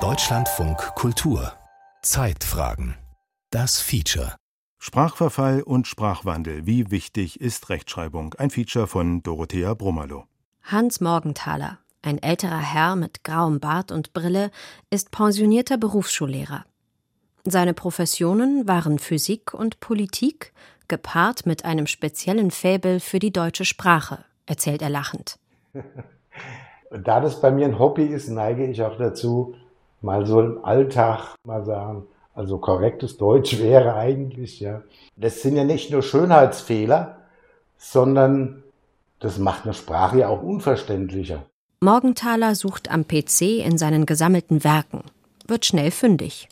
Deutschlandfunk Kultur Zeitfragen Das Feature Sprachverfall und Sprachwandel. Wie wichtig ist Rechtschreibung? Ein Feature von Dorothea Brummerloh. Hans Morgenthaler, ein älterer Herr mit grauem Bart und Brille, ist pensionierter Berufsschullehrer. Seine Professionen waren Physik und Politik, gepaart mit einem speziellen Faible für die deutsche Sprache, erzählt er lachend. da das bei mir ein Hobby ist, neige ich auch dazu, mal so im Alltag mal sagen, also korrektes Deutsch wäre eigentlich, ja. Das sind ja nicht nur Schönheitsfehler, sondern das macht eine Sprache ja auch unverständlicher. Morgenthaler sucht am PC in seinen gesammelten Werken, wird schnell fündig.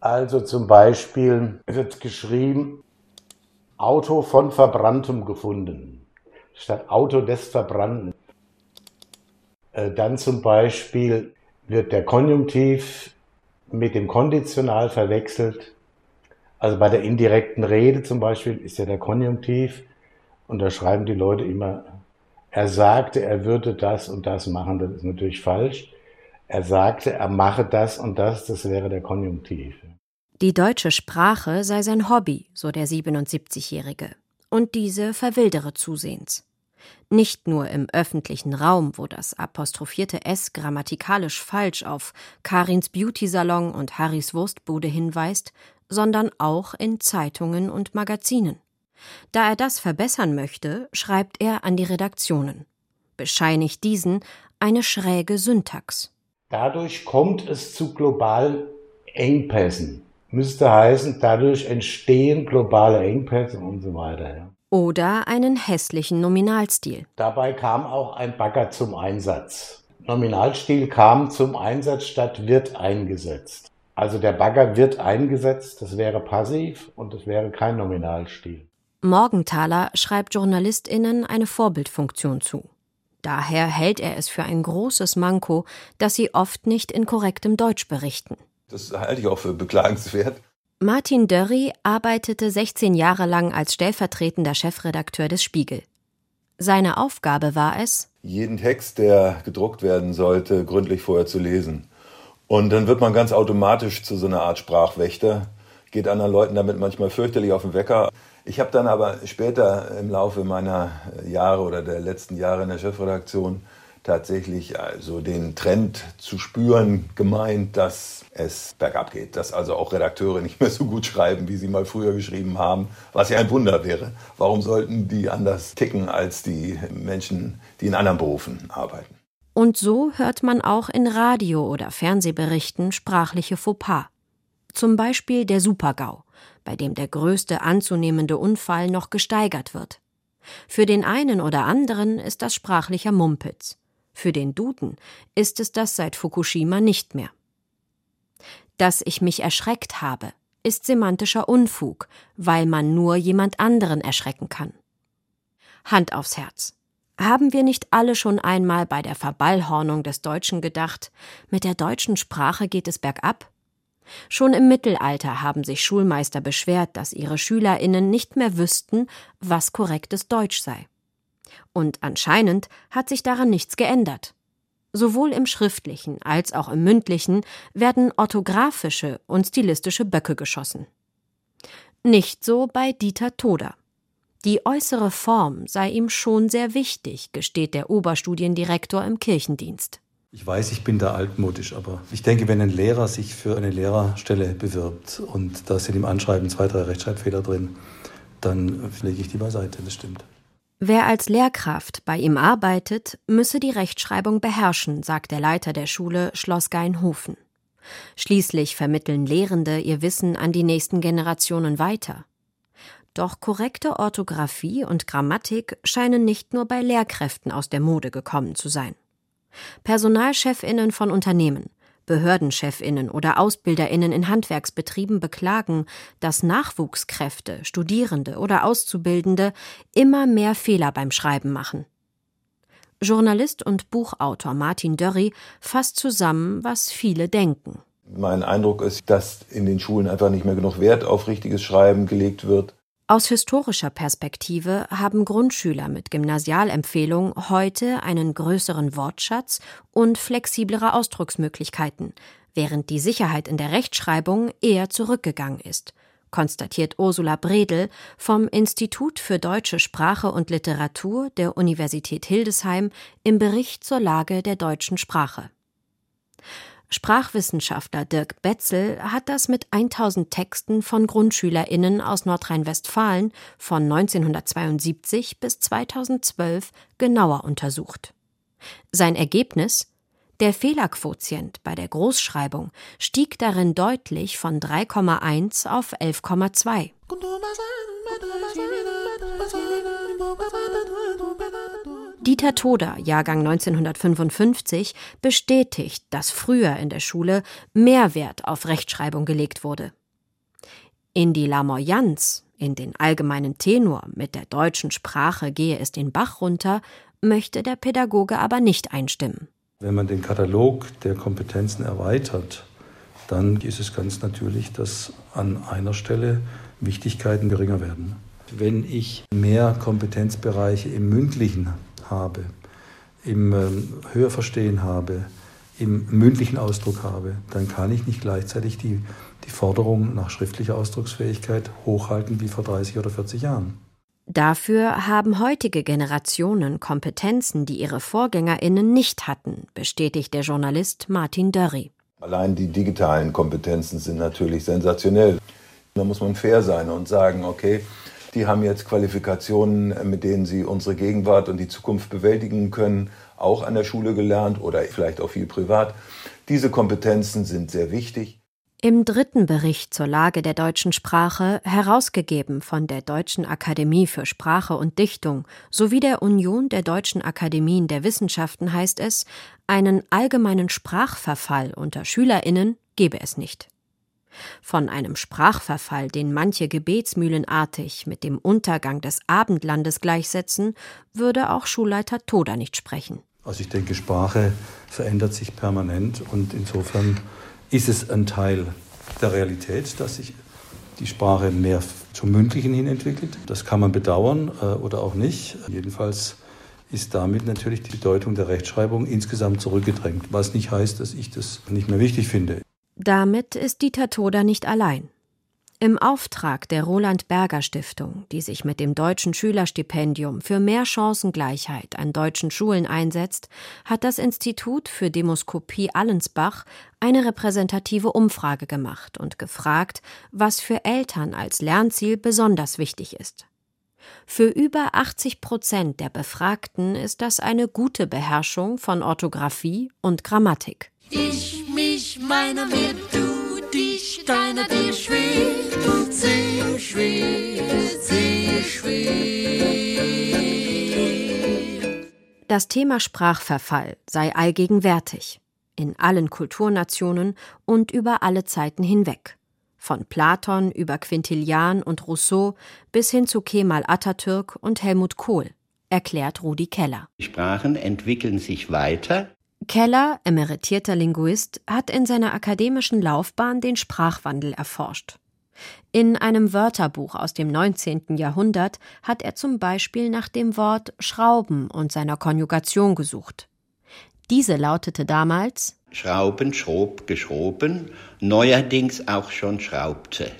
Also zum Beispiel wird geschrieben, Auto von Verbranntem gefunden, statt Auto des Verbrannten. Äh, dann zum Beispiel wird der Konjunktiv mit dem Konditional verwechselt. Also bei der indirekten Rede zum Beispiel ist ja der Konjunktiv und da schreiben die Leute immer, er sagte, er würde das und das machen. Das ist natürlich falsch. Er sagte, er mache das und das, das wäre der Konjunktiv. Die deutsche Sprache sei sein Hobby, so der 77-Jährige. Und diese verwildere zusehends. Nicht nur im öffentlichen Raum, wo das apostrophierte S grammatikalisch falsch auf Karins Beauty-Salon und Harrys Wurstbude hinweist, sondern auch in Zeitungen und Magazinen. Da er das verbessern möchte, schreibt er an die Redaktionen, bescheinigt diesen eine schräge Syntax. Dadurch kommt es zu globalen Engpässen. Müsste heißen, dadurch entstehen globale Engpässe und so weiter. Ja. Oder einen hässlichen Nominalstil. Dabei kam auch ein Bagger zum Einsatz. Nominalstil kam zum Einsatz statt wird eingesetzt. Also der Bagger wird eingesetzt, das wäre passiv und das wäre kein Nominalstil. Morgenthaler schreibt JournalistInnen eine Vorbildfunktion zu. Daher hält er es für ein großes Manko, dass sie oft nicht in korrektem Deutsch berichten. Das halte ich auch für beklagenswert. Martin Dörri arbeitete 16 Jahre lang als stellvertretender Chefredakteur des Spiegel. Seine Aufgabe war es, jeden Text, der gedruckt werden sollte, gründlich vorher zu lesen. Und dann wird man ganz automatisch zu so einer Art Sprachwächter, geht anderen Leuten damit manchmal fürchterlich auf den Wecker. Ich habe dann aber später im Laufe meiner Jahre oder der letzten Jahre in der Chefredaktion tatsächlich also den Trend zu spüren gemeint, dass es bergab geht, dass also auch Redakteure nicht mehr so gut schreiben, wie sie mal früher geschrieben haben, was ja ein Wunder wäre. Warum sollten die anders ticken als die Menschen, die in anderen Berufen arbeiten? Und so hört man auch in Radio- oder Fernsehberichten sprachliche Fauxpas. Zum Beispiel der Supergau, bei dem der größte anzunehmende Unfall noch gesteigert wird. Für den einen oder anderen ist das sprachlicher Mumpitz. Für den Duden ist es das seit Fukushima nicht mehr. Dass ich mich erschreckt habe, ist semantischer Unfug, weil man nur jemand anderen erschrecken kann. Hand aufs Herz. Haben wir nicht alle schon einmal bei der Verballhornung des Deutschen gedacht, mit der deutschen Sprache geht es bergab? Schon im Mittelalter haben sich Schulmeister beschwert, dass ihre Schülerinnen nicht mehr wüssten, was korrektes Deutsch sei. Und anscheinend hat sich daran nichts geändert. Sowohl im schriftlichen als auch im mündlichen werden orthografische und stilistische Böcke geschossen. Nicht so bei Dieter Toder. Die äußere Form sei ihm schon sehr wichtig, gesteht der Oberstudiendirektor im Kirchendienst. Ich weiß, ich bin da altmodisch, aber ich denke, wenn ein Lehrer sich für eine Lehrerstelle bewirbt und da sind im Anschreiben zwei, drei Rechtschreibfehler drin, dann lege ich die beiseite, das stimmt. Wer als Lehrkraft bei ihm arbeitet, müsse die Rechtschreibung beherrschen, sagt der Leiter der Schule Schloss Geinhofen. Schließlich vermitteln Lehrende ihr Wissen an die nächsten Generationen weiter. Doch korrekte Orthographie und Grammatik scheinen nicht nur bei Lehrkräften aus der Mode gekommen zu sein. Personalchefinnen von Unternehmen, Behördenchefinnen oder Ausbilderinnen in Handwerksbetrieben beklagen, dass Nachwuchskräfte, Studierende oder Auszubildende immer mehr Fehler beim Schreiben machen. Journalist und Buchautor Martin Dörri fasst zusammen, was viele denken. Mein Eindruck ist, dass in den Schulen einfach nicht mehr genug Wert auf richtiges Schreiben gelegt wird. Aus historischer Perspektive haben Grundschüler mit Gymnasialempfehlung heute einen größeren Wortschatz und flexiblere Ausdrucksmöglichkeiten, während die Sicherheit in der Rechtschreibung eher zurückgegangen ist, konstatiert Ursula Bredel vom Institut für deutsche Sprache und Literatur der Universität Hildesheim im Bericht zur Lage der deutschen Sprache. Sprachwissenschaftler Dirk Betzel hat das mit 1000 Texten von GrundschülerInnen aus Nordrhein-Westfalen von 1972 bis 2012 genauer untersucht. Sein Ergebnis? Der Fehlerquotient bei der Großschreibung stieg darin deutlich von 3,1 auf 11,2. Dieter Toder, Jahrgang 1955, bestätigt, dass früher in der Schule mehr Wert auf Rechtschreibung gelegt wurde. In die Lamoyanz, in den allgemeinen Tenor mit der deutschen Sprache gehe es den Bach runter, möchte der Pädagoge aber nicht einstimmen. Wenn man den Katalog der Kompetenzen erweitert, dann ist es ganz natürlich, dass an einer Stelle Wichtigkeiten geringer werden. Wenn ich mehr Kompetenzbereiche im mündlichen habe, im ähm, Hörverstehen habe, im mündlichen Ausdruck habe, dann kann ich nicht gleichzeitig die, die Forderung nach schriftlicher Ausdrucksfähigkeit hochhalten wie vor 30 oder 40 Jahren. Dafür haben heutige Generationen Kompetenzen, die ihre Vorgängerinnen nicht hatten, bestätigt der Journalist Martin Dörri. Allein die digitalen Kompetenzen sind natürlich sensationell. Da muss man fair sein und sagen, okay, die haben jetzt Qualifikationen, mit denen sie unsere Gegenwart und die Zukunft bewältigen können, auch an der Schule gelernt oder vielleicht auch viel privat. Diese Kompetenzen sind sehr wichtig. Im dritten Bericht zur Lage der deutschen Sprache, herausgegeben von der Deutschen Akademie für Sprache und Dichtung sowie der Union der deutschen Akademien der Wissenschaften heißt es, einen allgemeinen Sprachverfall unter Schülerinnen gebe es nicht. Von einem Sprachverfall, den manche gebetsmühlenartig mit dem Untergang des Abendlandes gleichsetzen, würde auch Schulleiter Toda nicht sprechen. Also ich denke, Sprache verändert sich permanent und insofern ist es ein Teil der Realität, dass sich die Sprache mehr zum Mündlichen hin entwickelt. Das kann man bedauern äh, oder auch nicht. Jedenfalls ist damit natürlich die Bedeutung der Rechtschreibung insgesamt zurückgedrängt, was nicht heißt, dass ich das nicht mehr wichtig finde. Damit ist Dieter Toder nicht allein. Im Auftrag der Roland Berger Stiftung, die sich mit dem deutschen Schülerstipendium für mehr Chancengleichheit an deutschen Schulen einsetzt, hat das Institut für Demoskopie Allensbach eine repräsentative Umfrage gemacht und gefragt, was für Eltern als Lernziel besonders wichtig ist. Für über 80 Prozent der Befragten ist das eine gute Beherrschung von Orthographie und Grammatik. Ich, mich, meine, mir, du, dich, deiner, dir schwer, sehr schwer, sehr schwer. Das Thema Sprachverfall sei allgegenwärtig, in allen Kulturnationen und über alle Zeiten hinweg. Von Platon über Quintilian und Rousseau bis hin zu Kemal Atatürk und Helmut Kohl, erklärt Rudi Keller. Sprachen entwickeln sich weiter Keller, emeritierter Linguist, hat in seiner akademischen Laufbahn den Sprachwandel erforscht. In einem Wörterbuch aus dem 19. Jahrhundert hat er zum Beispiel nach dem Wort Schrauben und seiner Konjugation gesucht. Diese lautete damals Schrauben, schrob, geschroben, neuerdings auch schon schraubte.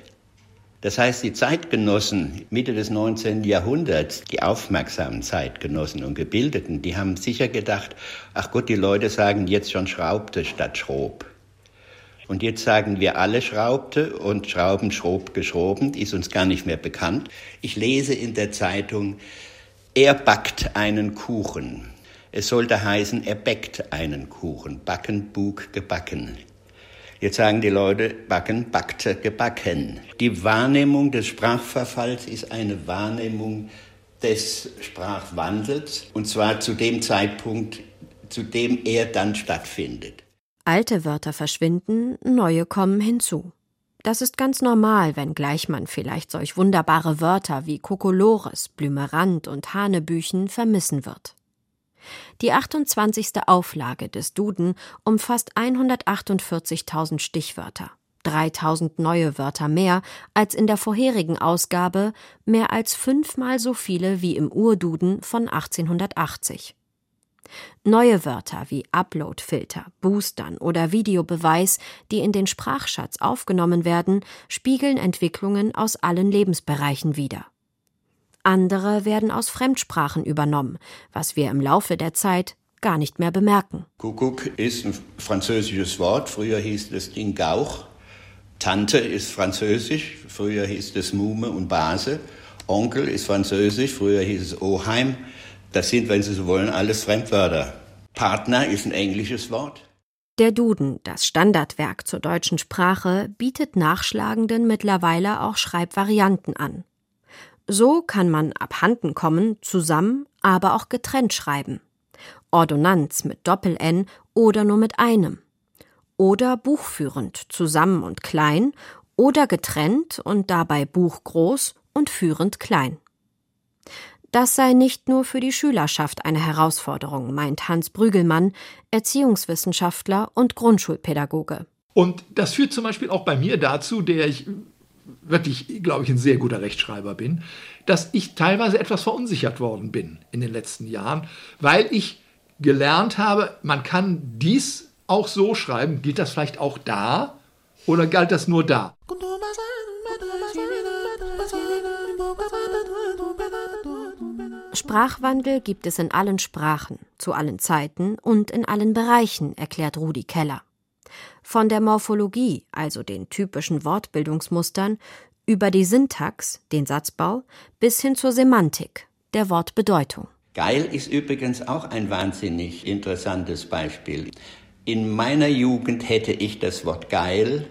Das heißt, die Zeitgenossen Mitte des 19. Jahrhunderts, die aufmerksamen Zeitgenossen und Gebildeten, die haben sicher gedacht, ach Gott, die Leute sagen jetzt schon Schraubte statt Schrob. Und jetzt sagen wir alle Schraubte und Schrauben, Schrob, geschroben, ist uns gar nicht mehr bekannt. Ich lese in der Zeitung, er backt einen Kuchen. Es sollte heißen, er bäckt einen Kuchen. Backen, Bug, gebacken. Jetzt sagen die Leute, backen, backte, gebacken. Die Wahrnehmung des Sprachverfalls ist eine Wahrnehmung des Sprachwandels, und zwar zu dem Zeitpunkt, zu dem er dann stattfindet. Alte Wörter verschwinden, neue kommen hinzu. Das ist ganz normal, wenngleich man vielleicht solch wunderbare Wörter wie Kokolores, Blümerand und Hanebüchen vermissen wird. Die 28. Auflage des Duden umfasst 148.000 Stichwörter, 3000 neue Wörter mehr als in der vorherigen Ausgabe, mehr als fünfmal so viele wie im Urduden von 1880. Neue Wörter wie Uploadfilter, Boostern oder Videobeweis, die in den Sprachschatz aufgenommen werden, spiegeln Entwicklungen aus allen Lebensbereichen wider. Andere werden aus Fremdsprachen übernommen, was wir im Laufe der Zeit gar nicht mehr bemerken. Kuckuck ist ein französisches Wort. Früher hieß das Ding Gauch. Tante ist französisch. Früher hieß es Mume und Base. Onkel ist französisch. Früher hieß es Oheim. Das sind, wenn Sie so wollen, alles Fremdwörter. Partner ist ein englisches Wort. Der Duden, das Standardwerk zur deutschen Sprache, bietet Nachschlagenden mittlerweile auch Schreibvarianten an. So kann man abhanden kommen, zusammen, aber auch getrennt schreiben. Ordonnanz mit Doppel-N oder nur mit einem. Oder buchführend, zusammen und klein, oder getrennt und dabei Buch groß und führend klein. Das sei nicht nur für die Schülerschaft eine Herausforderung, meint Hans Brügelmann, Erziehungswissenschaftler und Grundschulpädagoge. Und das führt zum Beispiel auch bei mir dazu, der ich wirklich, glaube ich, ein sehr guter Rechtschreiber bin, dass ich teilweise etwas verunsichert worden bin in den letzten Jahren, weil ich gelernt habe, man kann dies auch so schreiben. Gilt das vielleicht auch da oder galt das nur da? Sprachwandel gibt es in allen Sprachen, zu allen Zeiten und in allen Bereichen, erklärt Rudi Keller. Von der Morphologie, also den typischen Wortbildungsmustern, über die Syntax, den Satzbau, bis hin zur Semantik, der Wortbedeutung. Geil ist übrigens auch ein wahnsinnig interessantes Beispiel. In meiner Jugend hätte ich das Wort geil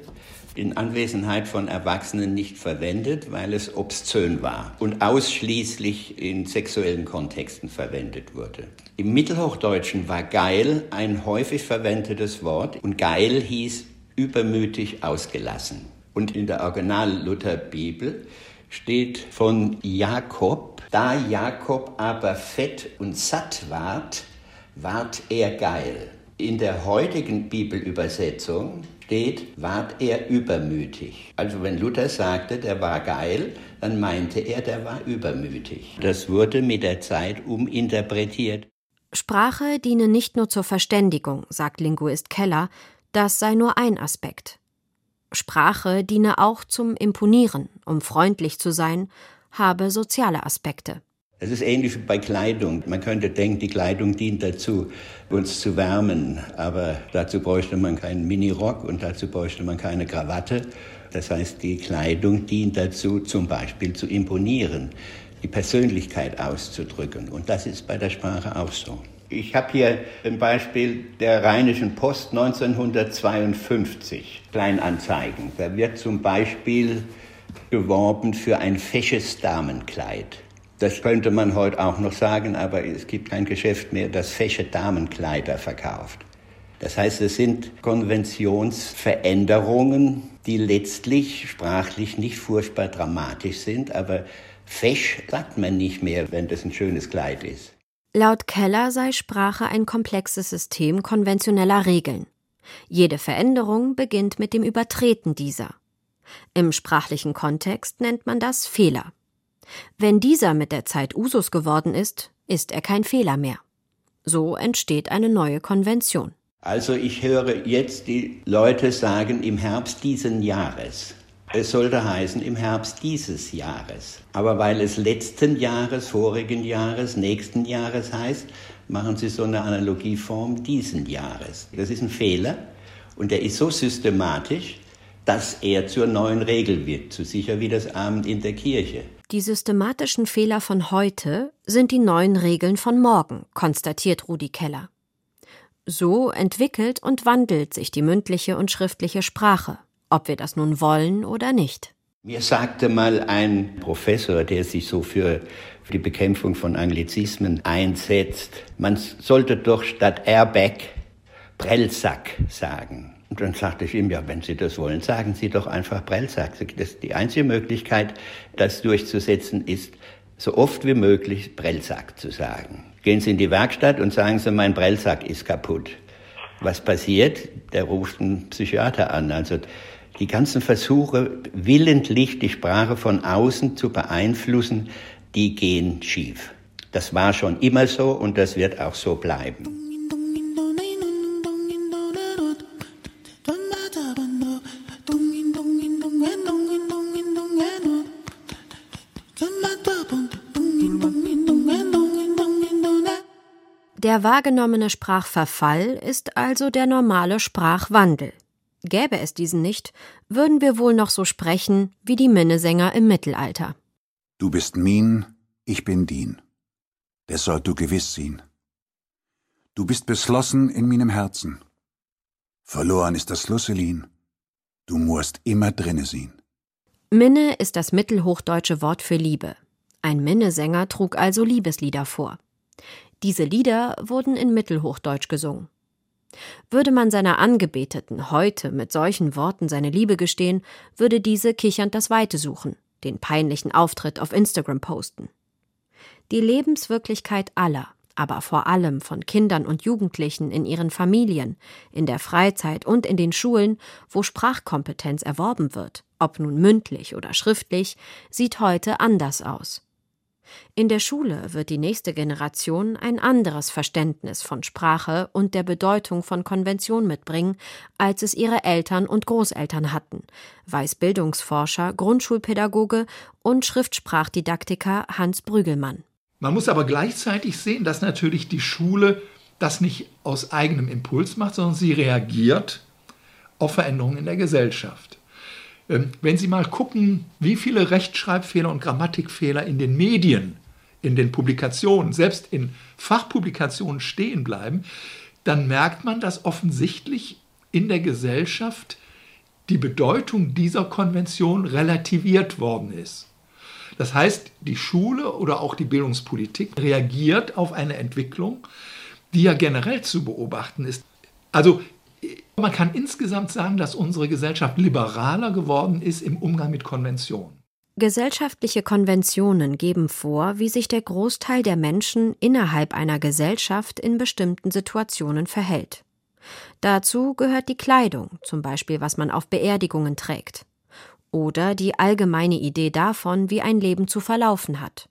in Anwesenheit von Erwachsenen nicht verwendet, weil es obszön war und ausschließlich in sexuellen Kontexten verwendet wurde. Im Mittelhochdeutschen war geil ein häufig verwendetes Wort und geil hieß übermütig ausgelassen. Und in der Original-Luther-Bibel steht von Jakob, da Jakob aber fett und satt ward, ward er geil. In der heutigen Bibelübersetzung steht, ward er übermütig. Also wenn Luther sagte, der war geil, dann meinte er, der war übermütig. Das wurde mit der Zeit uminterpretiert. Sprache diene nicht nur zur Verständigung, sagt Linguist Keller, das sei nur ein Aspekt. Sprache diene auch zum Imponieren, um freundlich zu sein habe soziale Aspekte. Es ist ähnlich wie bei Kleidung. Man könnte denken, die Kleidung dient dazu, uns zu wärmen. Aber dazu bräuchte man keinen Minirock und dazu bräuchte man keine Krawatte. Das heißt, die Kleidung dient dazu, zum Beispiel zu imponieren, die Persönlichkeit auszudrücken. Und das ist bei der Sprache auch so. Ich habe hier ein Beispiel der Rheinischen Post 1952, Kleinanzeigen. Da wird zum Beispiel geworben für ein fesches Damenkleid. Das könnte man heute auch noch sagen, aber es gibt kein Geschäft mehr, das fesche Damenkleider verkauft. Das heißt, es sind Konventionsveränderungen, die letztlich sprachlich nicht furchtbar dramatisch sind, aber fesch sagt man nicht mehr, wenn das ein schönes Kleid ist. Laut Keller sei Sprache ein komplexes System konventioneller Regeln. Jede Veränderung beginnt mit dem Übertreten dieser. Im sprachlichen Kontext nennt man das Fehler. Wenn dieser mit der Zeit Usus geworden ist, ist er kein Fehler mehr. So entsteht eine neue Konvention. Also ich höre jetzt die Leute sagen im Herbst diesen Jahres. Es sollte heißen im Herbst dieses Jahres. Aber weil es letzten Jahres, vorigen Jahres, nächsten Jahres heißt, machen sie so eine Analogieform diesen Jahres. Das ist ein Fehler und der ist so systematisch, dass er zur neuen Regel wird, so sicher wie das Abend in der Kirche. Die systematischen Fehler von heute sind die neuen Regeln von morgen, konstatiert Rudi Keller. So entwickelt und wandelt sich die mündliche und schriftliche Sprache, ob wir das nun wollen oder nicht. Mir sagte mal ein Professor, der sich so für die Bekämpfung von Anglizismen einsetzt, man sollte doch statt Airbag Prellsack sagen. Und dann sagte ich ihm, ja, wenn Sie das wollen, sagen Sie doch einfach Prellsack. Das die einzige Möglichkeit, das durchzusetzen, ist, so oft wie möglich Prellsack zu sagen. Gehen Sie in die Werkstatt und sagen Sie, mein Prellsack ist kaputt. Was passiert? Der ruft einen Psychiater an. Also Die ganzen Versuche, willentlich die Sprache von außen zu beeinflussen, die gehen schief. Das war schon immer so und das wird auch so bleiben. Der wahrgenommene Sprachverfall ist also der normale Sprachwandel. Gäbe es diesen nicht, würden wir wohl noch so sprechen wie die Minnesänger im Mittelalter. Du bist min, ich bin din. Das sollt du gewiss sehen. Du bist beschlossen in meinem Herzen. Verloren ist das Schlusselin. Du musst immer drinne sein. Minne ist das mittelhochdeutsche Wort für Liebe. Ein Minnesänger trug also Liebeslieder vor. Diese Lieder wurden in Mittelhochdeutsch gesungen. Würde man seiner Angebeteten heute mit solchen Worten seine Liebe gestehen, würde diese kichernd das Weite suchen, den peinlichen Auftritt auf Instagram posten. Die Lebenswirklichkeit aller, aber vor allem von Kindern und Jugendlichen in ihren Familien, in der Freizeit und in den Schulen, wo Sprachkompetenz erworben wird, ob nun mündlich oder schriftlich, sieht heute anders aus. In der Schule wird die nächste Generation ein anderes Verständnis von Sprache und der Bedeutung von Konvention mitbringen, als es ihre Eltern und Großeltern hatten, weiß Bildungsforscher, Grundschulpädagoge und Schriftsprachdidaktiker Hans Brügelmann. Man muss aber gleichzeitig sehen, dass natürlich die Schule das nicht aus eigenem Impuls macht, sondern sie reagiert auf Veränderungen in der Gesellschaft. Ähm, wenn Sie mal gucken, wie viele Rechtschreibfehler und Grammatikfehler in den Medien, in den Publikationen, selbst in Fachpublikationen stehen bleiben, dann merkt man, dass offensichtlich in der Gesellschaft die Bedeutung dieser Konvention relativiert worden ist. Das heißt, die Schule oder auch die Bildungspolitik reagiert auf eine Entwicklung, die ja generell zu beobachten ist. Also man kann insgesamt sagen, dass unsere Gesellschaft liberaler geworden ist im Umgang mit Konventionen. Gesellschaftliche Konventionen geben vor, wie sich der Großteil der Menschen innerhalb einer Gesellschaft in bestimmten Situationen verhält. Dazu gehört die Kleidung, zum Beispiel was man auf Beerdigungen trägt. Oder die allgemeine Idee davon, wie ein Leben zu verlaufen hat.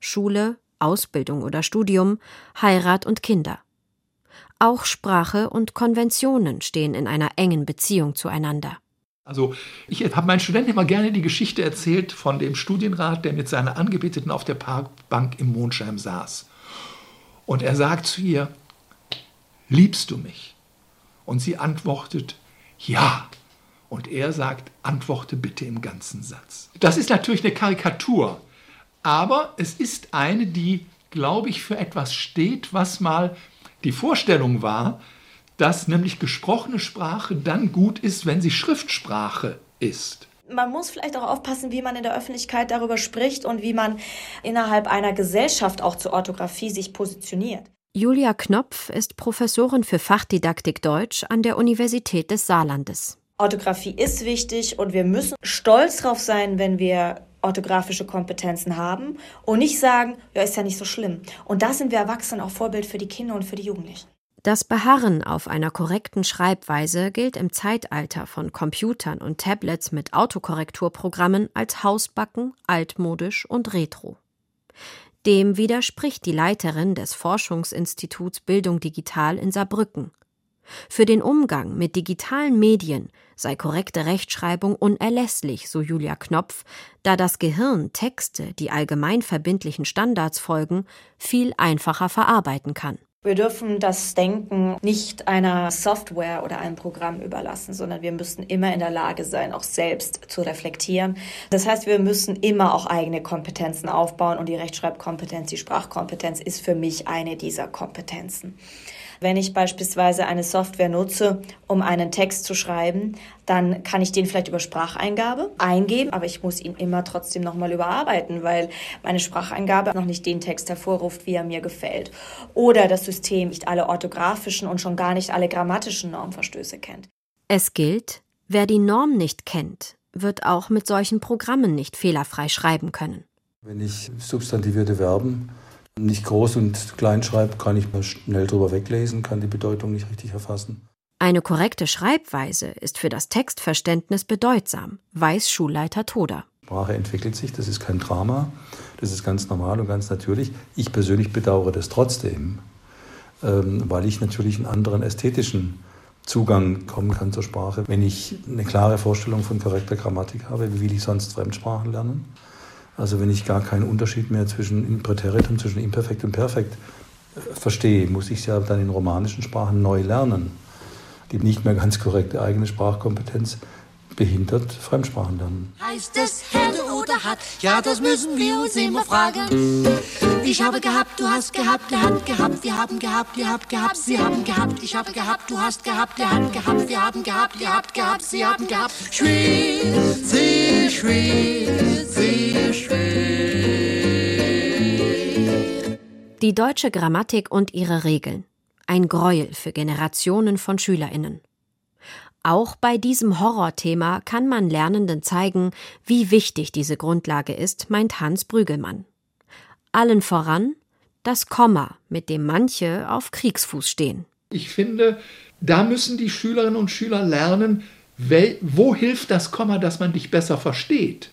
Schule, Ausbildung oder Studium, Heirat und Kinder. Auch Sprache und Konventionen stehen in einer engen Beziehung zueinander. Also ich habe meinen Studenten immer gerne die Geschichte erzählt von dem Studienrat, der mit seiner Angebeteten auf der Parkbank im Mondschein saß. Und er sagt zu ihr, liebst du mich? Und sie antwortet, ja. Und er sagt, antworte bitte im ganzen Satz. Das ist natürlich eine Karikatur, aber es ist eine, die, glaube ich, für etwas steht, was mal die Vorstellung war, dass nämlich gesprochene Sprache dann gut ist, wenn sie Schriftsprache ist. Man muss vielleicht auch aufpassen, wie man in der Öffentlichkeit darüber spricht und wie man innerhalb einer Gesellschaft auch zur Orthographie sich positioniert. Julia Knopf ist Professorin für Fachdidaktik Deutsch an der Universität des Saarlandes. Orthographie ist wichtig und wir müssen stolz darauf sein, wenn wir orthografische Kompetenzen haben und nicht sagen, ja, ist ja nicht so schlimm. Und da sind wir Erwachsenen auch Vorbild für die Kinder und für die Jugendlichen. Das Beharren auf einer korrekten Schreibweise gilt im Zeitalter von Computern und Tablets mit Autokorrekturprogrammen als Hausbacken, altmodisch und retro. Dem widerspricht die Leiterin des Forschungsinstituts Bildung Digital in Saarbrücken. Für den Umgang mit digitalen Medien sei korrekte Rechtschreibung unerlässlich, so Julia Knopf, da das Gehirn Texte, die allgemein verbindlichen Standards folgen, viel einfacher verarbeiten kann. Wir dürfen das Denken nicht einer Software oder einem Programm überlassen, sondern wir müssen immer in der Lage sein, auch selbst zu reflektieren. Das heißt, wir müssen immer auch eigene Kompetenzen aufbauen und die Rechtschreibkompetenz, die Sprachkompetenz ist für mich eine dieser Kompetenzen. Wenn ich beispielsweise eine Software nutze, um einen Text zu schreiben, dann kann ich den vielleicht über Spracheingabe eingeben, aber ich muss ihn immer trotzdem nochmal überarbeiten, weil meine Spracheingabe noch nicht den Text hervorruft, wie er mir gefällt. Oder das System nicht alle orthografischen und schon gar nicht alle grammatischen Normverstöße kennt. Es gilt, wer die Norm nicht kennt, wird auch mit solchen Programmen nicht fehlerfrei schreiben können. Wenn ich substantivierte Verben nicht groß und klein schreibe, kann ich mal schnell drüber weglesen, kann die Bedeutung nicht richtig erfassen. Eine korrekte Schreibweise ist für das Textverständnis bedeutsam, weiß Schulleiter Toda. Sprache entwickelt sich, das ist kein Drama, das ist ganz normal und ganz natürlich. Ich persönlich bedauere das trotzdem, ähm, weil ich natürlich einen anderen ästhetischen Zugang kommen kann zur Sprache. Wenn ich eine klare Vorstellung von korrekter Grammatik habe, wie will ich sonst Fremdsprachen lernen? Also wenn ich gar keinen Unterschied mehr zwischen Präteritum, zwischen Imperfekt und Perfekt äh, verstehe, muss ich es ja dann in romanischen Sprachen neu lernen. Die nicht mehr ganz korrekte eigene Sprachkompetenz behindert Fremdsprachen lernen. Heißt es hätte oder hat? Ja, das müssen wir uns immer fragen. Ich habe gehabt, du hast gehabt, er hat gehabt, wir haben gehabt, ihr habt gehabt, sie haben gehabt, ich habe gehabt, du hast gehabt, er hat gehabt, wir haben gehabt, ihr habt gehabt, sie haben gehabt. Schwer, sehr schwer, sehr schwer. Die deutsche Grammatik und ihre Regeln. Ein Gräuel für Generationen von SchülerInnen. Auch bei diesem Horrorthema kann man Lernenden zeigen, wie wichtig diese Grundlage ist, meint Hans Brügelmann. Allen voran das Komma, mit dem manche auf Kriegsfuß stehen. Ich finde, da müssen die Schülerinnen und Schüler lernen, wo hilft das Komma, dass man dich besser versteht.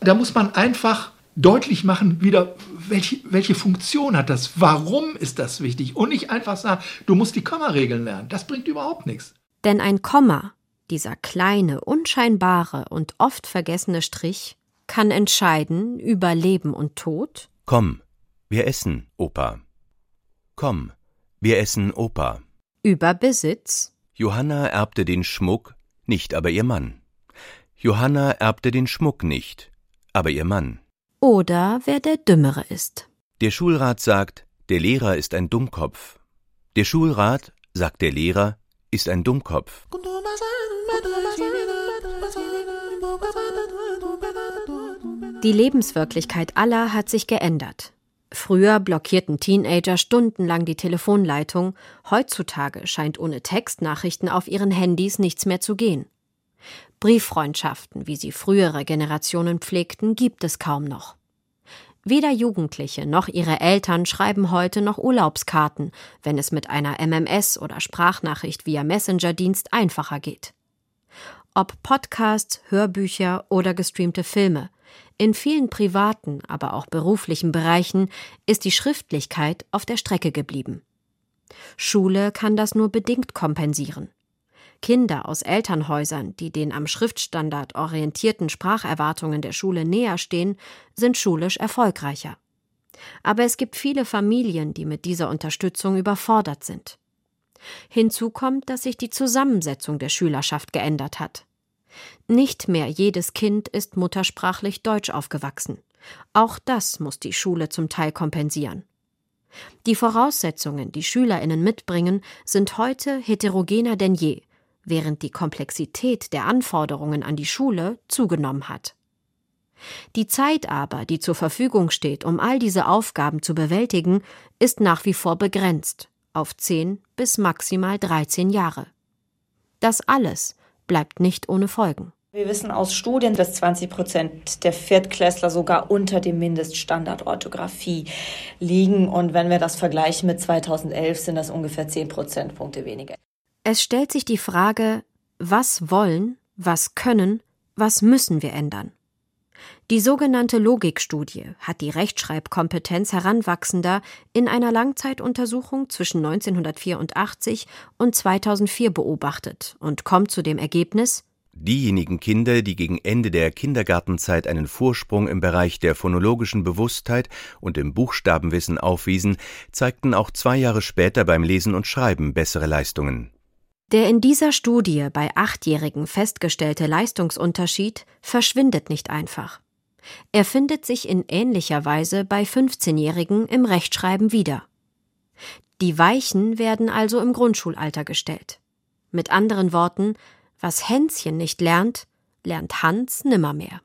Da muss man einfach deutlich machen, wieder, welche, welche Funktion hat das, warum ist das wichtig und nicht einfach sagen, du musst die Kommaregeln lernen. Das bringt überhaupt nichts. Denn ein Komma, dieser kleine, unscheinbare und oft vergessene Strich, kann entscheiden über Leben und Tod? Komm, wir essen, Opa. Komm, wir essen, Opa. Über Besitz? Johanna erbte den Schmuck, nicht aber ihr Mann. Johanna erbte den Schmuck nicht, aber ihr Mann. Oder wer der Dümmere ist. Der Schulrat sagt, der Lehrer ist ein Dummkopf. Der Schulrat, sagt der Lehrer, ist ein Dummkopf. Die Lebenswirklichkeit aller hat sich geändert. Früher blockierten Teenager stundenlang die Telefonleitung, heutzutage scheint ohne Textnachrichten auf ihren Handys nichts mehr zu gehen. Brieffreundschaften, wie sie frühere Generationen pflegten, gibt es kaum noch. Weder Jugendliche noch ihre Eltern schreiben heute noch Urlaubskarten, wenn es mit einer MMS oder Sprachnachricht via Messenger-Dienst einfacher geht. Ob Podcasts, Hörbücher oder gestreamte Filme, in vielen privaten, aber auch beruflichen Bereichen ist die Schriftlichkeit auf der Strecke geblieben. Schule kann das nur bedingt kompensieren. Kinder aus Elternhäusern, die den am Schriftstandard orientierten Spracherwartungen der Schule näher stehen, sind schulisch erfolgreicher. Aber es gibt viele Familien, die mit dieser Unterstützung überfordert sind. Hinzu kommt, dass sich die Zusammensetzung der Schülerschaft geändert hat. Nicht mehr jedes Kind ist muttersprachlich Deutsch aufgewachsen. Auch das muss die Schule zum Teil kompensieren. Die Voraussetzungen, die Schülerinnen mitbringen, sind heute heterogener denn je während die Komplexität der Anforderungen an die Schule zugenommen hat. Die Zeit aber, die zur Verfügung steht, um all diese Aufgaben zu bewältigen, ist nach wie vor begrenzt auf 10 bis maximal 13 Jahre. Das alles bleibt nicht ohne Folgen. Wir wissen aus Studien, dass 20 Prozent der Viertklässler sogar unter dem Mindeststandard Orthographie liegen. Und wenn wir das vergleichen mit 2011, sind das ungefähr 10 Prozentpunkte weniger. Es stellt sich die Frage, was wollen, was können, was müssen wir ändern? Die sogenannte Logikstudie hat die Rechtschreibkompetenz Heranwachsender in einer Langzeituntersuchung zwischen 1984 und 2004 beobachtet und kommt zu dem Ergebnis, Diejenigen Kinder, die gegen Ende der Kindergartenzeit einen Vorsprung im Bereich der phonologischen Bewusstheit und im Buchstabenwissen aufwiesen, zeigten auch zwei Jahre später beim Lesen und Schreiben bessere Leistungen. Der in dieser Studie bei Achtjährigen festgestellte Leistungsunterschied verschwindet nicht einfach. Er findet sich in ähnlicher Weise bei 15-Jährigen im Rechtschreiben wieder. Die Weichen werden also im Grundschulalter gestellt. Mit anderen Worten, was Hänschen nicht lernt, lernt Hans nimmermehr.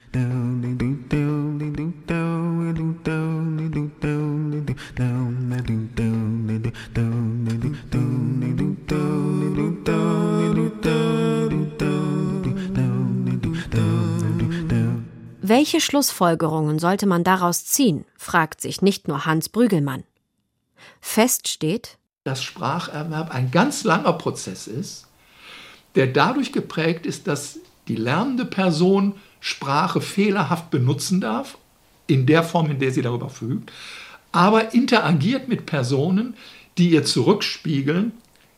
Welche Schlussfolgerungen sollte man daraus ziehen, fragt sich nicht nur Hans Brügelmann. Fest steht, dass Spracherwerb ein ganz langer Prozess ist, der dadurch geprägt ist, dass die lernende Person Sprache fehlerhaft benutzen darf, in der Form, in der sie darüber verfügt, aber interagiert mit Personen, die ihr zurückspiegeln,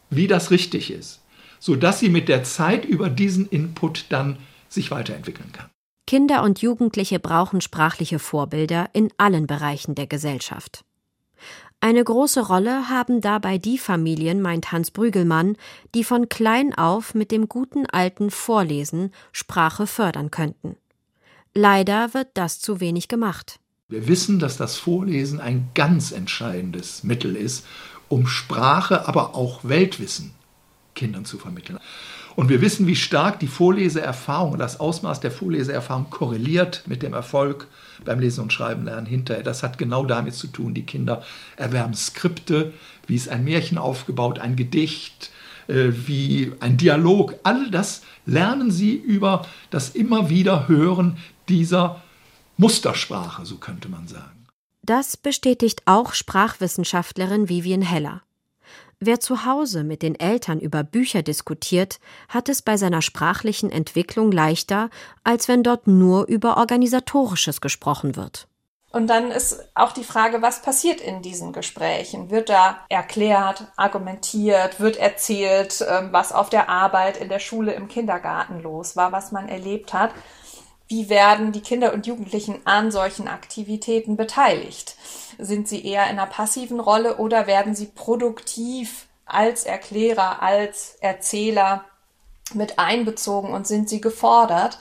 wie das richtig ist, sodass sie mit der Zeit über diesen Input dann sich weiterentwickeln kann. Kinder und Jugendliche brauchen sprachliche Vorbilder in allen Bereichen der Gesellschaft. Eine große Rolle haben dabei die Familien, meint Hans Brügelmann, die von klein auf mit dem guten alten Vorlesen Sprache fördern könnten. Leider wird das zu wenig gemacht. Wir wissen, dass das Vorlesen ein ganz entscheidendes Mittel ist, um Sprache, aber auch Weltwissen Kindern zu vermitteln. Und wir wissen, wie stark die Vorleseerfahrung, das Ausmaß der Vorleseerfahrung korreliert mit dem Erfolg beim Lesen und Schreiben lernen hinterher. Das hat genau damit zu tun, die Kinder erwerben Skripte, wie ist ein Märchen aufgebaut, ein Gedicht, äh, wie ein Dialog. All das lernen sie über das immer wieder Hören dieser Mustersprache, so könnte man sagen. Das bestätigt auch Sprachwissenschaftlerin Vivian Heller. Wer zu Hause mit den Eltern über Bücher diskutiert, hat es bei seiner sprachlichen Entwicklung leichter, als wenn dort nur über Organisatorisches gesprochen wird. Und dann ist auch die Frage, was passiert in diesen Gesprächen? Wird da erklärt, argumentiert, wird erzählt, ähm, was auf der Arbeit, in der Schule, im Kindergarten los war, was man erlebt hat? Wie werden die Kinder und Jugendlichen an solchen Aktivitäten beteiligt? Sind sie eher in einer passiven Rolle oder werden sie produktiv als Erklärer, als Erzähler mit einbezogen und sind sie gefordert?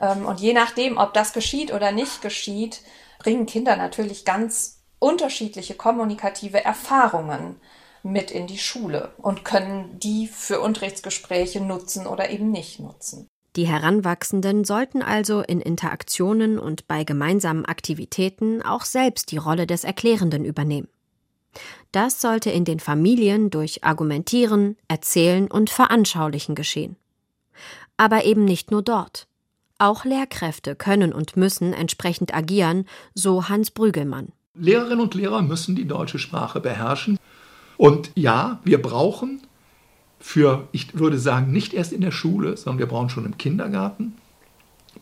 Ähm, und je nachdem, ob das geschieht oder nicht geschieht, bringen Kinder natürlich ganz unterschiedliche kommunikative Erfahrungen mit in die Schule und können die für Unterrichtsgespräche nutzen oder eben nicht nutzen. Die Heranwachsenden sollten also in Interaktionen und bei gemeinsamen Aktivitäten auch selbst die Rolle des Erklärenden übernehmen. Das sollte in den Familien durch Argumentieren, Erzählen und Veranschaulichen geschehen. Aber eben nicht nur dort. Auch Lehrkräfte können und müssen entsprechend agieren, so Hans Brügelmann. Lehrerinnen und Lehrer müssen die deutsche Sprache beherrschen. Und ja, wir brauchen für, ich würde sagen, nicht erst in der Schule, sondern wir brauchen schon im Kindergarten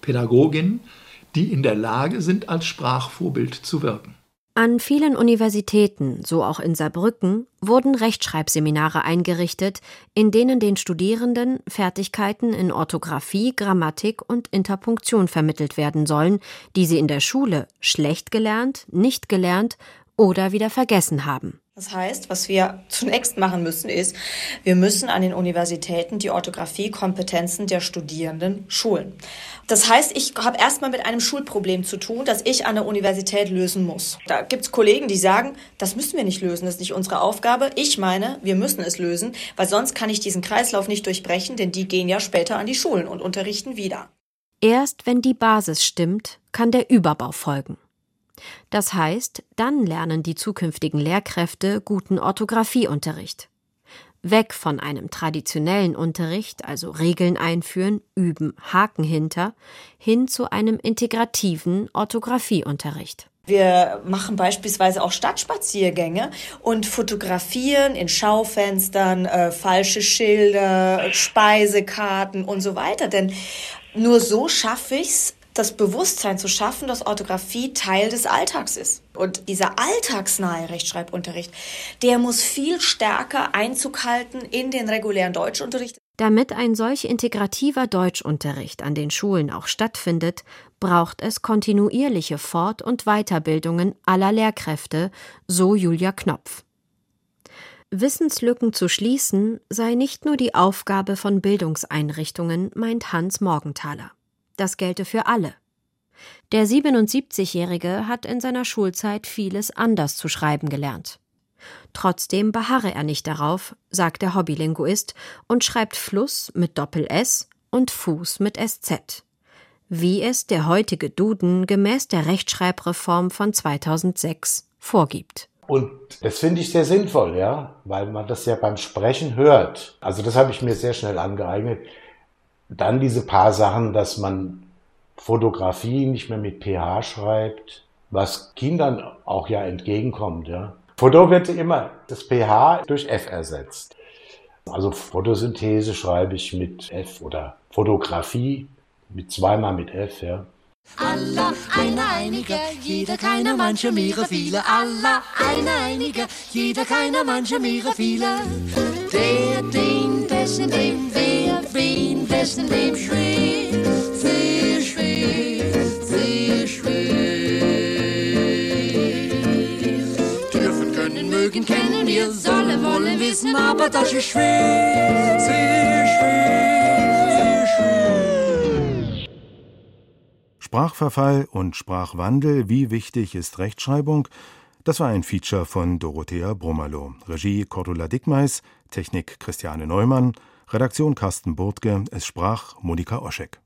Pädagoginnen, die in der Lage sind, als Sprachvorbild zu wirken. An vielen Universitäten, so auch in Saarbrücken, wurden Rechtschreibseminare eingerichtet, in denen den Studierenden Fertigkeiten in Orthographie, Grammatik und Interpunktion vermittelt werden sollen, die sie in der Schule schlecht gelernt, nicht gelernt oder wieder vergessen haben. Das heißt, was wir zunächst machen müssen, ist, wir müssen an den Universitäten die Orthographiekompetenzen der Studierenden schulen. Das heißt, ich habe erstmal mit einem Schulproblem zu tun, das ich an der Universität lösen muss. Da gibt es Kollegen, die sagen, das müssen wir nicht lösen, das ist nicht unsere Aufgabe. Ich meine, wir müssen es lösen, weil sonst kann ich diesen Kreislauf nicht durchbrechen, denn die gehen ja später an die Schulen und unterrichten wieder. Erst wenn die Basis stimmt, kann der Überbau folgen. Das heißt, dann lernen die zukünftigen Lehrkräfte guten Orthographieunterricht. Weg von einem traditionellen Unterricht, also Regeln einführen, üben, Haken hinter, hin zu einem integrativen Orthographieunterricht. Wir machen beispielsweise auch Stadtspaziergänge und fotografieren in Schaufenstern äh, falsche Schilder, Speisekarten und so weiter. Denn nur so schaffe ich es, das Bewusstsein zu schaffen, dass Orthographie Teil des Alltags ist. Und dieser alltagsnahe Rechtschreibunterricht, der muss viel stärker Einzug halten in den regulären Deutschunterricht. Damit ein solch integrativer Deutschunterricht an den Schulen auch stattfindet, braucht es kontinuierliche Fort- und Weiterbildungen aller Lehrkräfte, so Julia Knopf. Wissenslücken zu schließen sei nicht nur die Aufgabe von Bildungseinrichtungen, meint Hans Morgenthaler. Das gelte für alle. Der 77-Jährige hat in seiner Schulzeit vieles anders zu schreiben gelernt. Trotzdem beharre er nicht darauf, sagt der Hobbylinguist und schreibt Fluss mit Doppel-S und Fuß mit SZ. Wie es der heutige Duden gemäß der Rechtschreibreform von 2006 vorgibt. Und das finde ich sehr sinnvoll, ja, weil man das ja beim Sprechen hört. Also das habe ich mir sehr schnell angeeignet. Dann diese paar Sachen, dass man Fotografie nicht mehr mit PH schreibt, was Kindern auch ja entgegenkommt, ja. Foto wird immer das PH durch F ersetzt. Also Photosynthese schreibe ich mit F oder Fotografie mit zweimal mit F, ja. Allah, eine, einige, jeder, keiner, manche, mehrere, viele. Allah, eine, einige, jeder, keiner, manche, mehrere, viele. Der, den, dessen, dem, dessen, dem, schwer, sehr schwer, sehr schwer. Dürfen, können, mögen, kennen, wir sollen, wollen, wissen, aber das ist schwer, sehr schwer, sehr schwer. Sprachverfall und Sprachwandel, wie wichtig ist Rechtschreibung? Das war ein Feature von Dorothea Brummerloh. Regie Cordula Dickmeis, Technik Christiane Neumann, Redaktion Carsten Burtke, es sprach Monika Oschek.